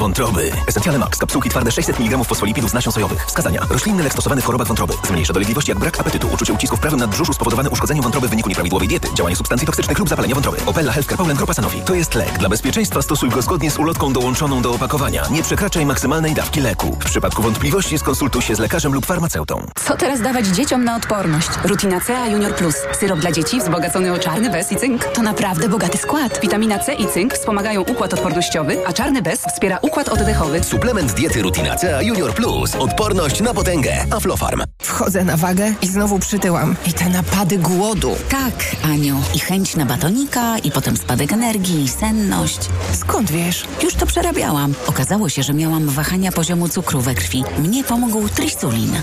Wątroby. Essentiale Max. Kapsułki twarde 600 mg fosfolipidów z nasion sojowych. Wskazania. Roślinny lek stosowany w chorobach wątroby. Zmniejsza dolegliwości jak brak apetytu, uczucie ucisku w prawym nadbrzuszzu spowodowane uszkodzeniem wątroby w wyniku nieprawidłowej diety, działanie substancji toksycznych lub zapalenie wątroby. Opella Healthcare Poland Grupa Sanofi. To jest lek. Dla bezpieczeństwa stosuj go zgodnie z ulotką dołączoną do opakowania. Nie przekraczaj maksymalnej dawki leku. W przypadku wątpliwości skonsultuj się z lekarzem lub farmaceutą. Co teraz dawać dzieciom na odporność? Rutina C Junior Plus. Syrop dla dzieci wzbogacony o czarny bez i cynk. To naprawdę bogaty skład. Witamina C i cynk wspomagają układ odpornościowy, a czarny bez wspiera oddechowy. Suplement diety Rutina C Junior Plus. Odporność na potęgę. Aflofarm. Wchodzę na wagę i znowu przytyłam. I te napady głodu. Tak, Aniu. I chęć na batonika, i potem spadek energii, i senność. Skąd wiesz? Już to przerabiałam. Okazało się, że miałam wahania poziomu cukru we krwi. Mnie pomógł trisulin.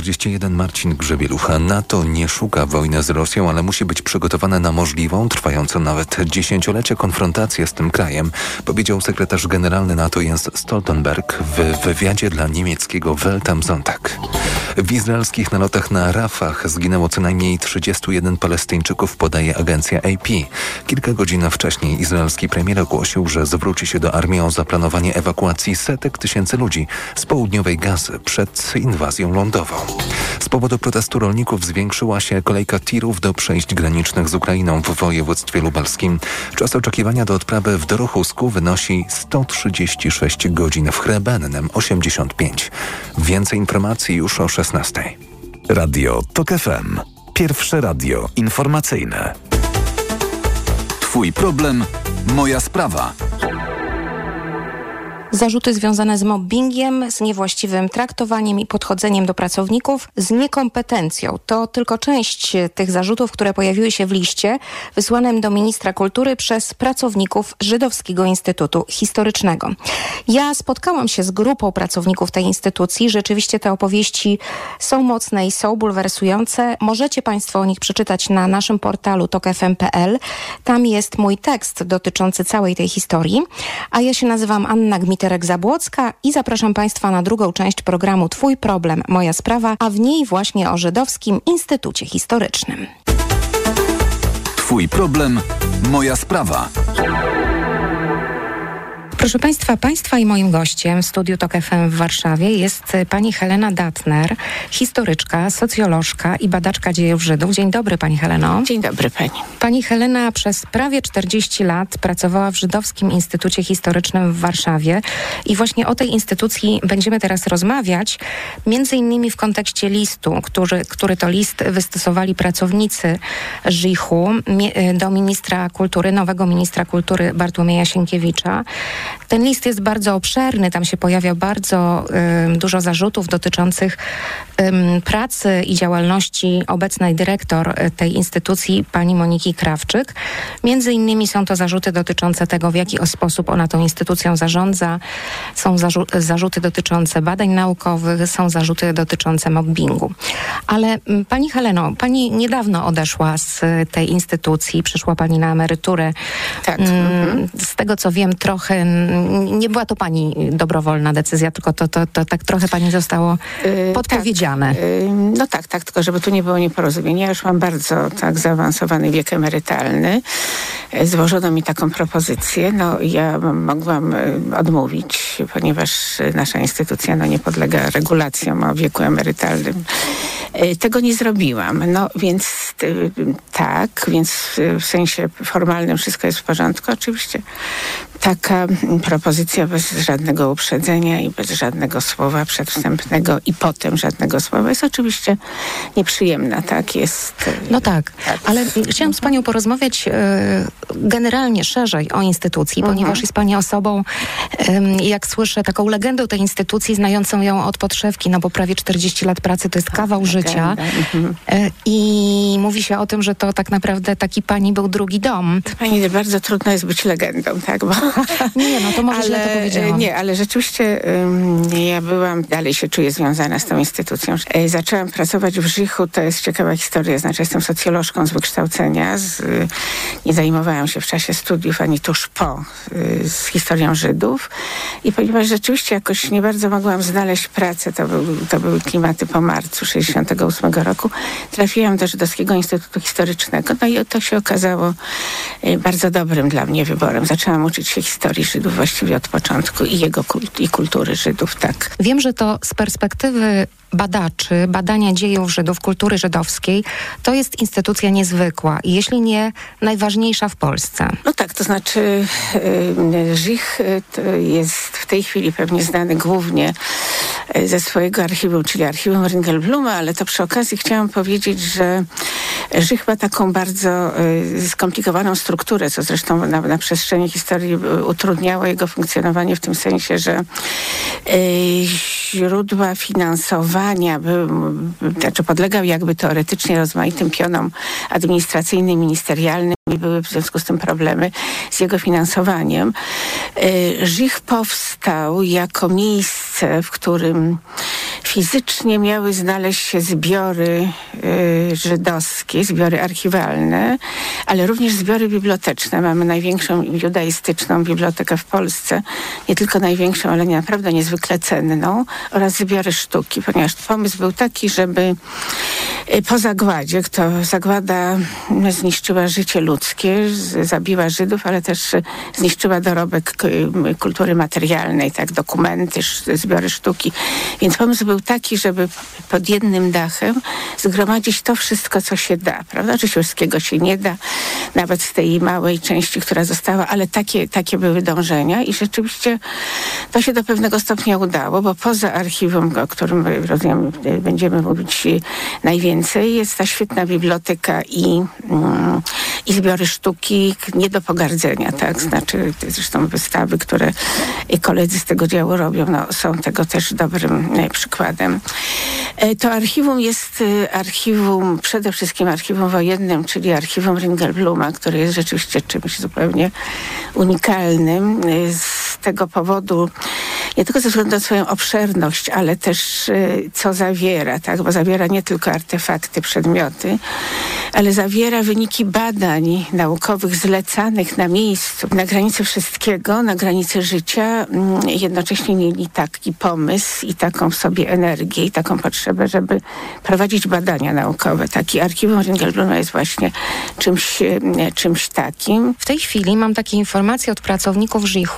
41 Marcin Grzebielucha. NATO nie szuka wojny z Rosją, ale musi być przygotowane na możliwą, trwającą nawet dziesięciolecie konfrontację z tym krajem, powiedział sekretarz generalny NATO Jens Stoltenberg w wywiadzie dla niemieckiego Welt am Sonntag. W izraelskich nalotach na Rafah zginęło co najmniej 31 Palestyńczyków, podaje agencja AP. Kilka godzin wcześniej izraelski premier ogłosił, że zwróci się do armii o zaplanowanie ewakuacji setek tysięcy ludzi z południowej Gazy przed inwazją lądową. Z powodu protestu rolników zwiększyła się kolejka tirów do przejść granicznych z Ukrainą w województwie lubelskim. Czas oczekiwania do odprawy w Dorochusku wynosi 136 godzin, w Chrebennem 85. Więcej informacji już o 16. Radio TOK FM. Pierwsze radio informacyjne. Twój problem, moja sprawa. Zarzuty związane z mobbingiem, z niewłaściwym traktowaniem i podchodzeniem do pracowników, z niekompetencją. To tylko część tych zarzutów, które pojawiły się w liście wysłanym do ministra kultury przez pracowników Żydowskiego Instytutu Historycznego. Ja spotkałam się z grupą pracowników tej instytucji. Rzeczywiście te opowieści są mocne i są bulwersujące. Możecie Państwo o nich przeczytać na naszym portalu tokfm.pl. Tam jest mój tekst dotyczący całej tej historii. A ja się nazywam Anna Gmit Terek-Zabłocka i zapraszam Państwa na drugą część programu Twój problem, moja sprawa, a w niej właśnie o Żydowskim Instytucie Historycznym. Twój problem, moja sprawa. Proszę Państwa, Państwa i moim gościem w studiu TOK FM w Warszawie jest pani Helena Datner, historyczka, socjolożka i badaczka dziejów Żydów. Dzień dobry Pani Heleno. Dzień dobry Pani. Pani Helena przez prawie 40 lat pracowała w Żydowskim Instytucie Historycznym w Warszawie i właśnie o tej instytucji będziemy teraz rozmawiać, między innymi w kontekście listu, który, który to list wystosowali pracownicy Żichu do ministra kultury, nowego ministra kultury Bartłomieja Sienkiewicza. Ten list jest bardzo obszerny, tam się pojawia bardzo um, dużo zarzutów dotyczących um, pracy i działalności obecnej dyrektor tej instytucji, pani Moniki Krawczyk. Między innymi są to zarzuty dotyczące tego, w jaki sposób ona tą instytucją zarządza, są zarzu zarzuty dotyczące badań naukowych, są zarzuty dotyczące mobbingu. Ale um, pani Heleno, pani niedawno odeszła z tej instytucji, przyszła pani na emeryturę. Tak. Mhm. Z tego co wiem, trochę nie była to pani dobrowolna decyzja, tylko to, to, to tak trochę pani zostało podpowiedziane. Tak. No tak, tak, tylko żeby tu nie było nieporozumienia. Ja już mam bardzo tak zaawansowany wiek emerytalny. Złożono mi taką propozycję. No ja mogłam odmówić, ponieważ nasza instytucja no, nie podlega regulacjom o wieku emerytalnym. Tego nie zrobiłam. No więc tak, więc w sensie formalnym wszystko jest w porządku. Oczywiście taka propozycja bez żadnego uprzedzenia i bez żadnego słowa przedwstępnego i potem żadnego słowa jest oczywiście nieprzyjemna, tak? Jest... No tak, tak. ale chciałam z Panią porozmawiać e, generalnie szerzej o instytucji, mhm. ponieważ jest Pani osobą, jak słyszę, taką legendą tej instytucji, znającą ją od podszewki, no bo prawie 40 lat pracy to jest kawał Legenda. życia Mhm. e, i mówi się o tym, że to tak naprawdę taki Pani był drugi dom. Pani, bardzo trudno jest być legendą, tak? Bo nie, no to może ale, źle to powiedziałam. Nie, ale rzeczywiście um, ja byłam, dalej się czuję związana z tą instytucją. E, zaczęłam pracować w Żychu, to jest ciekawa historia, znaczy jestem socjolożką z wykształcenia, z, nie zajmowałam się w czasie studiów ani tuż po z historią Żydów i ponieważ rzeczywiście jakoś nie bardzo mogłam znaleźć pracę, to, był, to były klimaty po marcu 68 roku, trafiłam do Żydowskiego Instytutu Historycznego, no i to się okazało bardzo dobrym dla mnie wyborem. Zaczęłam uczyć się historii Żydów właściwie od początku i jego kult, i kultury Żydów, tak. Wiem, że to z perspektywy badaczy, badania dziejów Żydów, kultury żydowskiej, to jest instytucja niezwykła jeśli nie najważniejsza w Polsce. No tak, to znaczy yy, Żich y, jest w tej chwili pewnie znany głównie y, ze swojego archiwum, czyli archiwum Ringelbluma, ale to przy okazji chciałam powiedzieć, że Żych ma taką bardzo y, skomplikowaną strukturę, co zresztą na, na przestrzeni historii utrudniało jego funkcjonowanie w tym sensie, że źródła finansowania, znaczy podlegał jakby teoretycznie rozmaitym pionom administracyjnym, ministerialnym i były w związku z tym problemy z jego finansowaniem. E, Żich powstał jako miejsce, w którym fizycznie miały znaleźć się zbiory y, żydowskie, zbiory archiwalne, ale również zbiory biblioteczne. Mamy największą judaistyczną bibliotekę w Polsce, nie tylko największą, ale naprawdę niezwykle cenną, oraz zbiory sztuki, ponieważ pomysł był taki, żeby po zagładzie, kto zagłada zniszczyła życie ludzkie, zabiła Żydów, ale też zniszczyła dorobek kultury materialnej, tak, dokumenty, zbiory sztuki. Więc pomysł był taki, żeby pod jednym dachem zgromadzić to wszystko, co się da, prawda? Że się nie da, nawet z tej małej części, która została, ale takie, takie były dążenia i rzeczywiście to się do pewnego stopnia udało, bo poza archiwum, o którym rozumiem, będziemy mówić najwięcej, jest ta świetna biblioteka i, mm, i zbiory sztuki nie do pogardzenia, tak? Znaczy, zresztą wystawy, które koledzy z tego działu robią, no, są tego też dobrym przykładem. E, to archiwum jest e, archiwum, przede wszystkim archiwum wojennym, czyli archiwum Ringelbluma, które jest rzeczywiście czymś zupełnie unikalnym. Z tego powodu, nie tylko ze względu na swoją obszerność, ale też co zawiera, tak? bo zawiera nie tylko artefakty, przedmioty, ale zawiera wyniki badań naukowych zlecanych na miejscu, na granicy wszystkiego, na granicy życia. Mm, jednocześnie mieli taki pomysł i taką w sobie energię i taką potrzebę, żeby prowadzić badania naukowe. Taki archiwum Ringelbluma jest właśnie czymś, mm, czymś takim. W tej chwili mam takie informacje od pracowników żich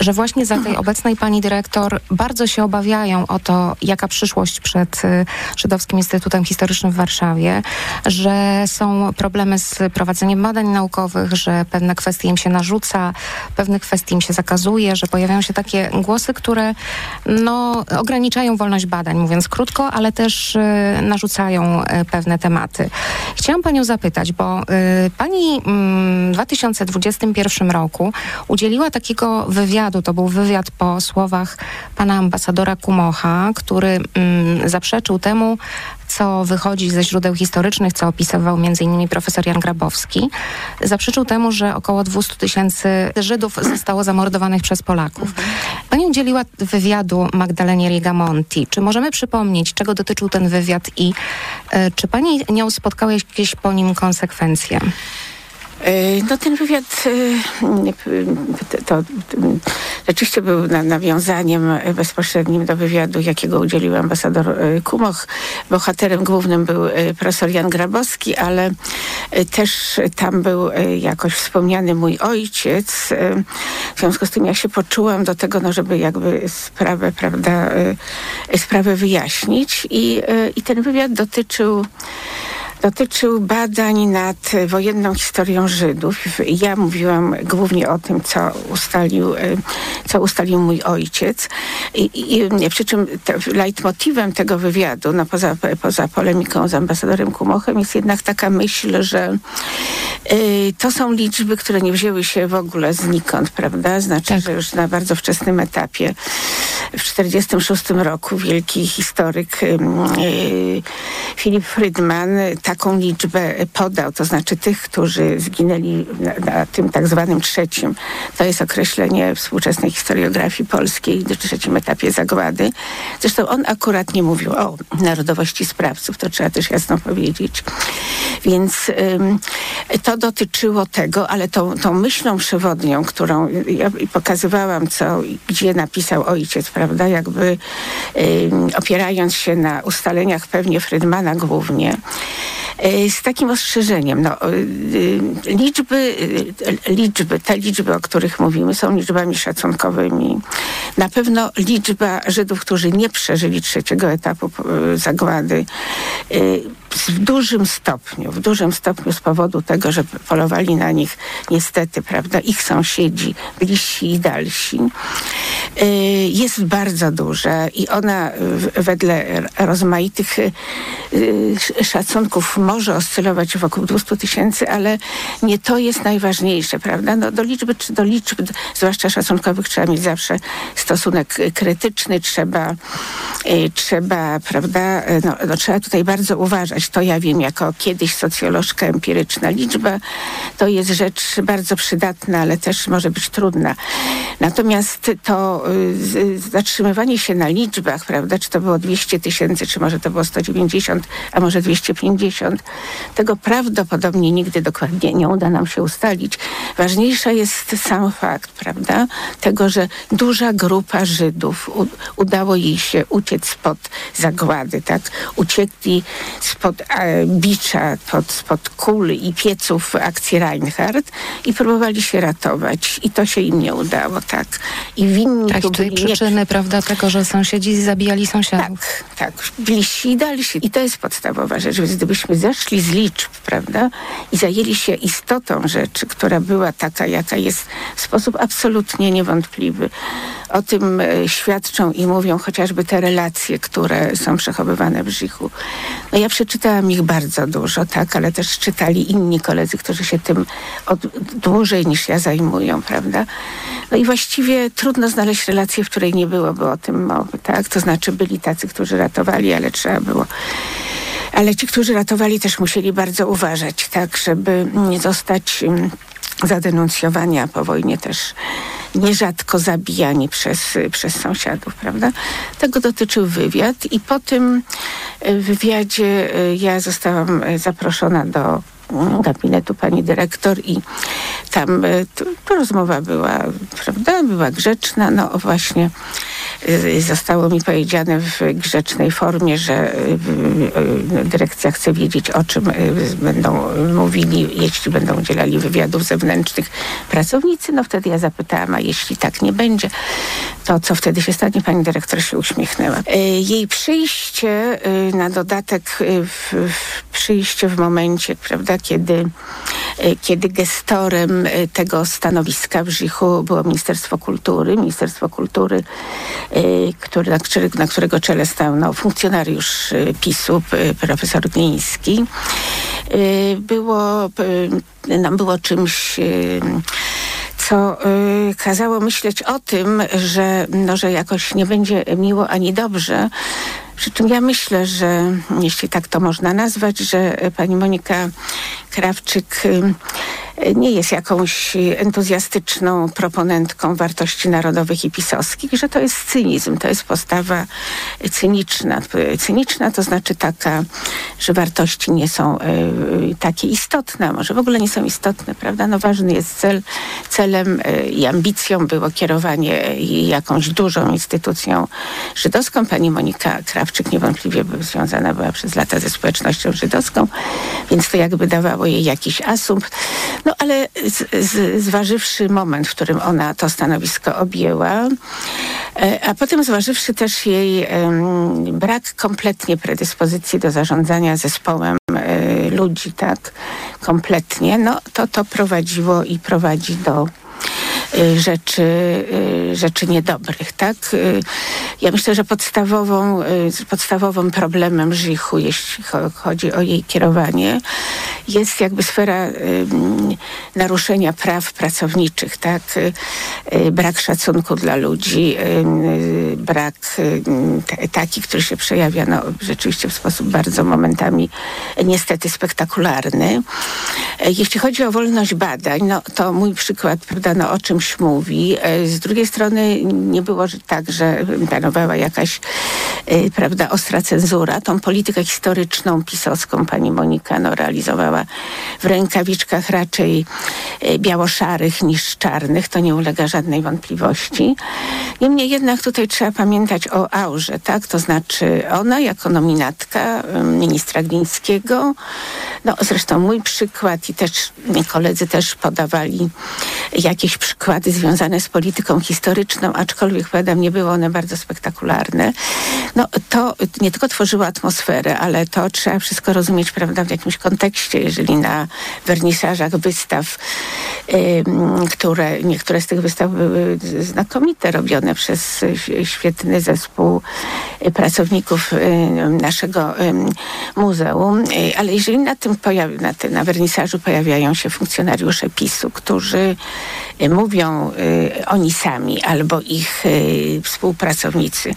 że właśnie za tej obecnej pani dyrektor bardzo się obawiają o to, jaka przyszłość przed y, Żydowskim Instytutem Historycznym w Warszawie, że są problemy z prowadzeniem badań naukowych, że pewne kwestie im się narzuca, pewne kwestie im się zakazuje, że pojawiają się takie głosy, które no, ograniczają wolność badań, mówiąc krótko, ale też y, narzucają pewne tematy. Chciałam panią zapytać, bo pani mm, w 2021 roku udzieliła takiego wywiadu, to był wywiad po słowach pana ambasadora Kumocha, który mm, zaprzeczył temu, co wychodzi ze źródeł historycznych, co opisywał m.in. profesor Jan Grabowski, zaprzeczył temu, że około 200 tysięcy Żydów zostało zamordowanych przez Polaków. Pani udzieliła wywiadu Magdalenie Rigamonti. Czy możemy przypomnieć, czego dotyczył ten wywiad i y, czy pani nią spotkały jakieś po nim konsekwencje? E, no ten wywiad e, to, rzeczywiście był nawiązaniem bezpośrednim do wywiadu, jakiego udzielił ambasador e, Kumoch. Bohaterem głównym był profesor Jan Grabowski, ale też tam był jakoś wspomniany mój ojciec. W związku z tym ja się poczułam do tego, no, żeby jakby sprawę, prawda, sprawę wyjaśnić i, i ten wywiad dotyczył dotyczył badań nad wojenną historią Żydów. Ja mówiłam głównie o tym, co ustalił, co ustalił mój ojciec. I, i przy czym leitmotywem tego wywiadu, no poza, poza polemiką z ambasadorem Kumochem, jest jednak taka myśl, że y, to są liczby, które nie wzięły się w ogóle znikąd, prawda? Znaczy, tak. że już na bardzo wczesnym etapie w 1946 roku wielki historyk Filip Friedman taką liczbę podał, to znaczy tych, którzy zginęli na, na tym tak zwanym trzecim. To jest określenie współczesnej historiografii polskiej trzecim etapie zagłady. Zresztą on akurat nie mówił o narodowości sprawców, to trzeba też jasno powiedzieć. Więc ym, to dotyczyło tego, ale tą, tą myślą przewodnią, którą ja pokazywałam, co gdzie napisał ojciec, prawda, jakby opierając się na ustaleniach pewnie Friedmana głównie, y, z takim ostrzeżeniem. No, y, liczby, y, liczby, te liczby, o których mówimy, są liczbami szacunkowymi. Na pewno liczba Żydów, którzy nie przeżyli trzeciego etapu zagłady, w dużym stopniu, w dużym stopniu z powodu tego, że polowali na nich niestety, prawda, ich sąsiedzi, bliżsi i dalsi, jest bardzo duża i ona wedle rozmaitych y, y, szacunków może oscylować wokół 200 tysięcy, ale nie to jest najważniejsze, prawda? No, do liczby, czy do liczb, zwłaszcza szacunkowych, trzeba mieć zawsze stosunek krytyczny, trzeba, trzeba, prawda, no, no trzeba tutaj bardzo uważać to ja wiem jako kiedyś socjolożka empiryczna. Liczba to jest rzecz bardzo przydatna, ale też może być trudna. Natomiast to y, zatrzymywanie się na liczbach, prawda, czy to było 200 tysięcy, czy może to było 190, a może 250, tego prawdopodobnie nigdy dokładnie nie uda nam się ustalić. Ważniejsza jest sam fakt, prawda, tego, że duża grupa Żydów u, udało jej się uciec spod zagłady, tak, uciekli spod e, bicza, pod, spod kul i pieców akcji Reinhardt i próbowali się ratować. I to się im nie udało, tak. I winni tak, tu byli... przyczyny, nie... prawda, tego, że sąsiedzi zabijali sąsiadów. Tak, tak. Bliżsi i dalsi. I to jest podstawowa rzecz. Więc gdybyśmy zeszli z liczb, prawda, i zajęli się istotą rzeczy, która była taka, jaka jest w sposób absolutnie niewątpliwy. O tym e, świadczą i mówią chociażby te relacje, które są przechowywane w Żichu. No ja przeczytałam ich bardzo dużo, tak, ale też czytali inni koledzy, którzy się tym od, dłużej niż ja zajmują, prawda? No i właściwie trudno znaleźć relację, w której nie byłoby o tym mowy, tak? To znaczy byli tacy, którzy ratowali, ale trzeba było ale ci, którzy ratowali, też musieli bardzo uważać, tak, żeby nie zostać mm, zadenuncjowani, po wojnie też nierzadko zabijani przez, przez sąsiadów, prawda? Tego dotyczył wywiad i po tym e, wywiadzie e, ja zostałam e, zaproszona do gabinetu pani dyrektor i tam to, to rozmowa była, prawda, była grzeczna, no właśnie zostało mi powiedziane w grzecznej formie, że y, y, dyrekcja chce wiedzieć, o czym będą mówili, jeśli będą udzielali wywiadów zewnętrznych pracownicy. No wtedy ja zapytałam, a jeśli tak nie będzie, to co wtedy się stanie? Pani dyrektor się uśmiechnęła. Jej przyjście na dodatek, przyjście w momencie, prawda, kiedy, kiedy gestorem tego stanowiska w Żichu było Ministerstwo Kultury. Ministerstwo Kultury Y, który, na, na którego czele stał no, funkcjonariusz y, PiSu, profesor Gliński, y, było, nam było czymś co y, kazało myśleć o tym, że, no, że jakoś nie będzie miło ani dobrze. Przy czym ja myślę, że jeśli tak to można nazwać, że pani Monika Krawczyk y, nie jest jakąś entuzjastyczną proponentką wartości narodowych i pisowskich, że to jest cynizm, to jest postawa cyniczna. Cyniczna to znaczy taka, że wartości nie są y, takie istotne, może w ogóle nie są istotne, prawda? No ważny jest cel. Celem y, i ambicją było kierowanie jakąś dużą instytucją żydowską. Pani Monika Krawczyk niewątpliwie związana była przez lata ze społecznością żydowską, więc to jakby dawało jej jakiś asumpt. No ale z, z, zważywszy moment, w którym ona to stanowisko objęła, e, a potem zważywszy też jej brak kompletnie predyspozycji do zarządzania zespołem e, ludzi, tak, kompletnie, no to to prowadziło i prowadzi do Y, rzeczy, rzeczy niedobrych, tak? Ja myślę, że podstawową, podstawowym problemem Żichu, jeśli chodzi o jej kierowanie, jest jakby sfera naruszenia praw pracowniczych, tak? Brak szacunku dla ludzi, brak taki, który się przejawia no, rzeczywiście w sposób bardzo momentami niestety spektakularny. Jeśli chodzi o wolność badań, no to mój przykład, prawda, no, o czymś mówi. Z drugiej strony nie było że tak, że panowała jakaś, prawda, ostra cenzura. Tą politykę historyczną, pisowską pani Monika no, realizowała w rękawiczkach raczej biało-szarych niż czarnych. To nie ulega żadnej wątpliwości. Niemniej jednak tutaj trzeba pamiętać o aurze, tak? To znaczy ona jako nominatka ministra Glińskiego, no zresztą mój przykład i też koledzy też podawali jakieś przykłady związane z polityką historyczną, aczkolwiek powiadam, nie były one bardzo spektakularne. No to nie tylko tworzyło atmosferę, ale to trzeba wszystko rozumieć, prawda, w jakimś kontekście, jeżeli na wernisażach wystaw, które, niektóre z tych wystaw były znakomite, robione przez świetny zespół pracowników naszego muzeum, ale jeżeli na tym pojawi, na, na wernisażu pojawiają się funkcjonariusze PiSu, którzy mówią oni sami albo ich współpracownicy,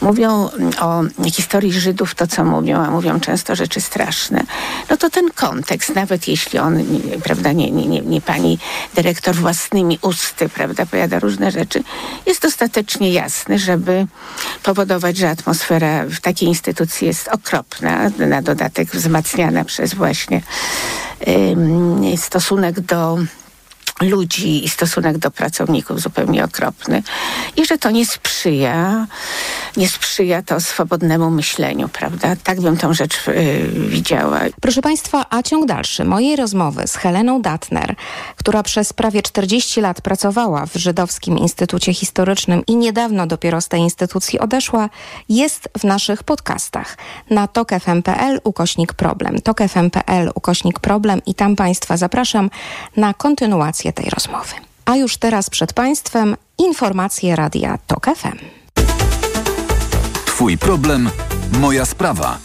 mówią o historii Żydów to, co mówią, a mówią często rzeczy straszne, no to ten kontekst, nawet jeśli on, prawda, nie, nie, nie, nie pani dyrektor własnymi usty, prawda, powiada różne rzeczy, jest dostatecznie jasny, żeby powodować, że atmosfera w takiej instytucji jest okropna, na dodatek wzmacniana przez właśnie stosunek do ludzi i stosunek do pracowników zupełnie okropny i że to nie sprzyja, nie sprzyja to swobodnemu myśleniu, prawda? Tak bym tą rzecz y, widziała. Proszę Państwa, a ciąg dalszy mojej rozmowy z Heleną Datner, która przez prawie 40 lat pracowała w Żydowskim Instytucie Historycznym i niedawno dopiero z tej instytucji odeszła, jest w naszych podcastach na tokfm.pl ukośnik problem. tokfm.pl ukośnik problem i tam Państwa zapraszam na kontynuację tej rozmowy. A już teraz przed Państwem informacje Radia TOK FM. Twój problem, moja sprawa.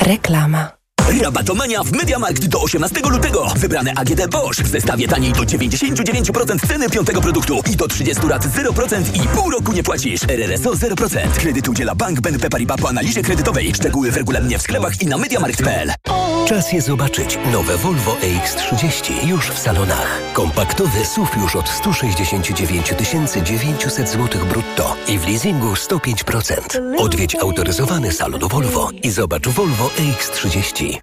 Reklama. Rabatomania w MediaMarkt do 18 lutego. Wybrane AGD Bosch w zestawie taniej do 99% ceny piątego produktu i do 30 lat 0% i pół roku nie płacisz. RRSO 0%. Kredyt udziela Bank BNP Paribas po analizie kredytowej. Szczegóły w regulaminie w sklepach i na MediaMarkt.pl. Czas je zobaczyć. Nowe Volvo EX30 już w salonach. Kompaktowy SUV już od 169 900 zł brutto i w leasingu 105%. Odwiedź autoryzowany salon Volvo i zobacz Volvo EX30.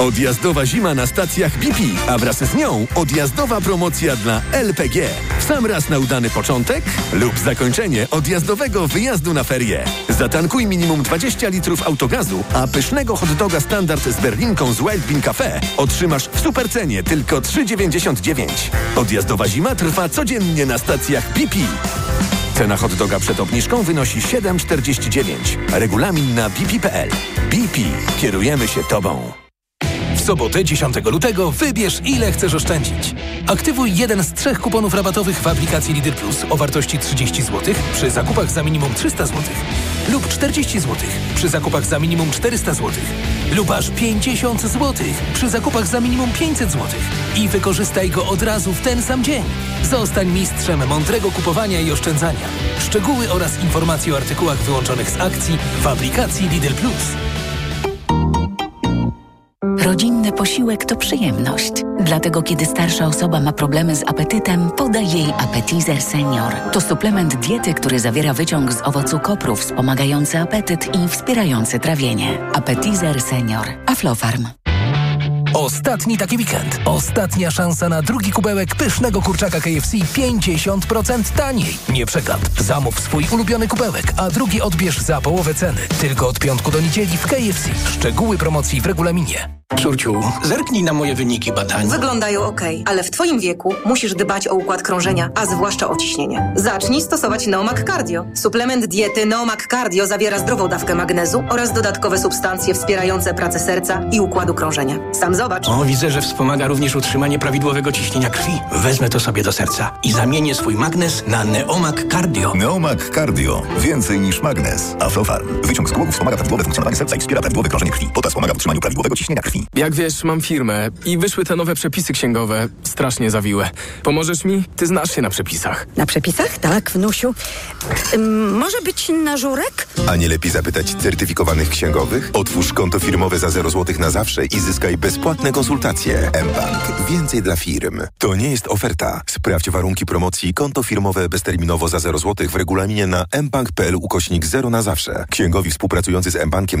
Odjazdowa zima na stacjach BP, a wraz z nią odjazdowa promocja dla LPG. W sam raz na udany początek lub zakończenie odjazdowego wyjazdu na ferie. Zatankuj minimum 20 litrów autogazu, a pysznego hot doga standard z berlinką z Wild Bean Cafe otrzymasz w supercenie tylko 3,99. Odjazdowa zima trwa codziennie na stacjach BP. Cena hot doga przed obniżką wynosi 7,49. Regulamin na bp.pl. BP. Kierujemy się Tobą. Sobotę 10 lutego wybierz ile chcesz oszczędzić. Aktywuj jeden z trzech kuponów rabatowych w aplikacji Lidl Plus o wartości 30 zł przy zakupach za minimum 300 zł lub 40 zł przy zakupach za minimum 400 zł lub aż 50 zł przy zakupach za minimum 500 zł i wykorzystaj go od razu w ten sam dzień. Zostań mistrzem mądrego kupowania i oszczędzania. Szczegóły oraz informacje o artykułach wyłączonych z akcji w aplikacji Lidl Plus. Posiłek to przyjemność. Dlatego kiedy starsza osoba ma problemy z apetytem, podaj jej Appetizer Senior. To suplement diety, który zawiera wyciąg z owocu kopru wspomagający apetyt i wspierający trawienie. Appetizer Senior. Aflofarm. Ostatni taki weekend. Ostatnia szansa na drugi kubełek pysznego kurczaka KFC 50% taniej. Nie przegap. Zamów swój ulubiony kubełek, a drugi odbierz za połowę ceny. Tylko od piątku do niedzieli w KFC. Szczegóły promocji w regulaminie. Córciu, zerknij na moje wyniki badań. Wyglądają ok, ale w Twoim wieku musisz dbać o układ krążenia, a zwłaszcza o ciśnienie. Zacznij stosować Neomak Cardio. Suplement diety Neomak Cardio zawiera zdrową dawkę magnezu oraz dodatkowe substancje wspierające pracę serca i układu krążenia. Sam zobacz. O, widzę, że wspomaga również utrzymanie prawidłowego ciśnienia krwi. Wezmę to sobie do serca i zamienię swój magnez na Neomak Cardio. Neomak Cardio. Więcej niż magnez. Aflofarm. Wyciąg z głowy wspomaga prawidłowe funkcjonowanie serca i wspiera prawidłowe krążenie krwi. Potas pomaga w utrzymaniu prawidłowego ciśnienia krwi. Jak wiesz, mam firmę i wyszły te nowe przepisy księgowe. Strasznie zawiłe. Pomożesz mi? Ty znasz się na przepisach. Na przepisach? Tak, wnusiu. Ym, może być na żurek? A nie lepiej zapytać certyfikowanych księgowych? Otwórz konto firmowe za 0 zł na zawsze i zyskaj bezpłatne konsultacje. mBank. Więcej dla firm. To nie jest oferta. Sprawdź warunki promocji konto firmowe bezterminowo za 0 zł w regulaminie na mbank.pl ukośnik 0 na zawsze. Księgowi współpracujący z mBankiem należą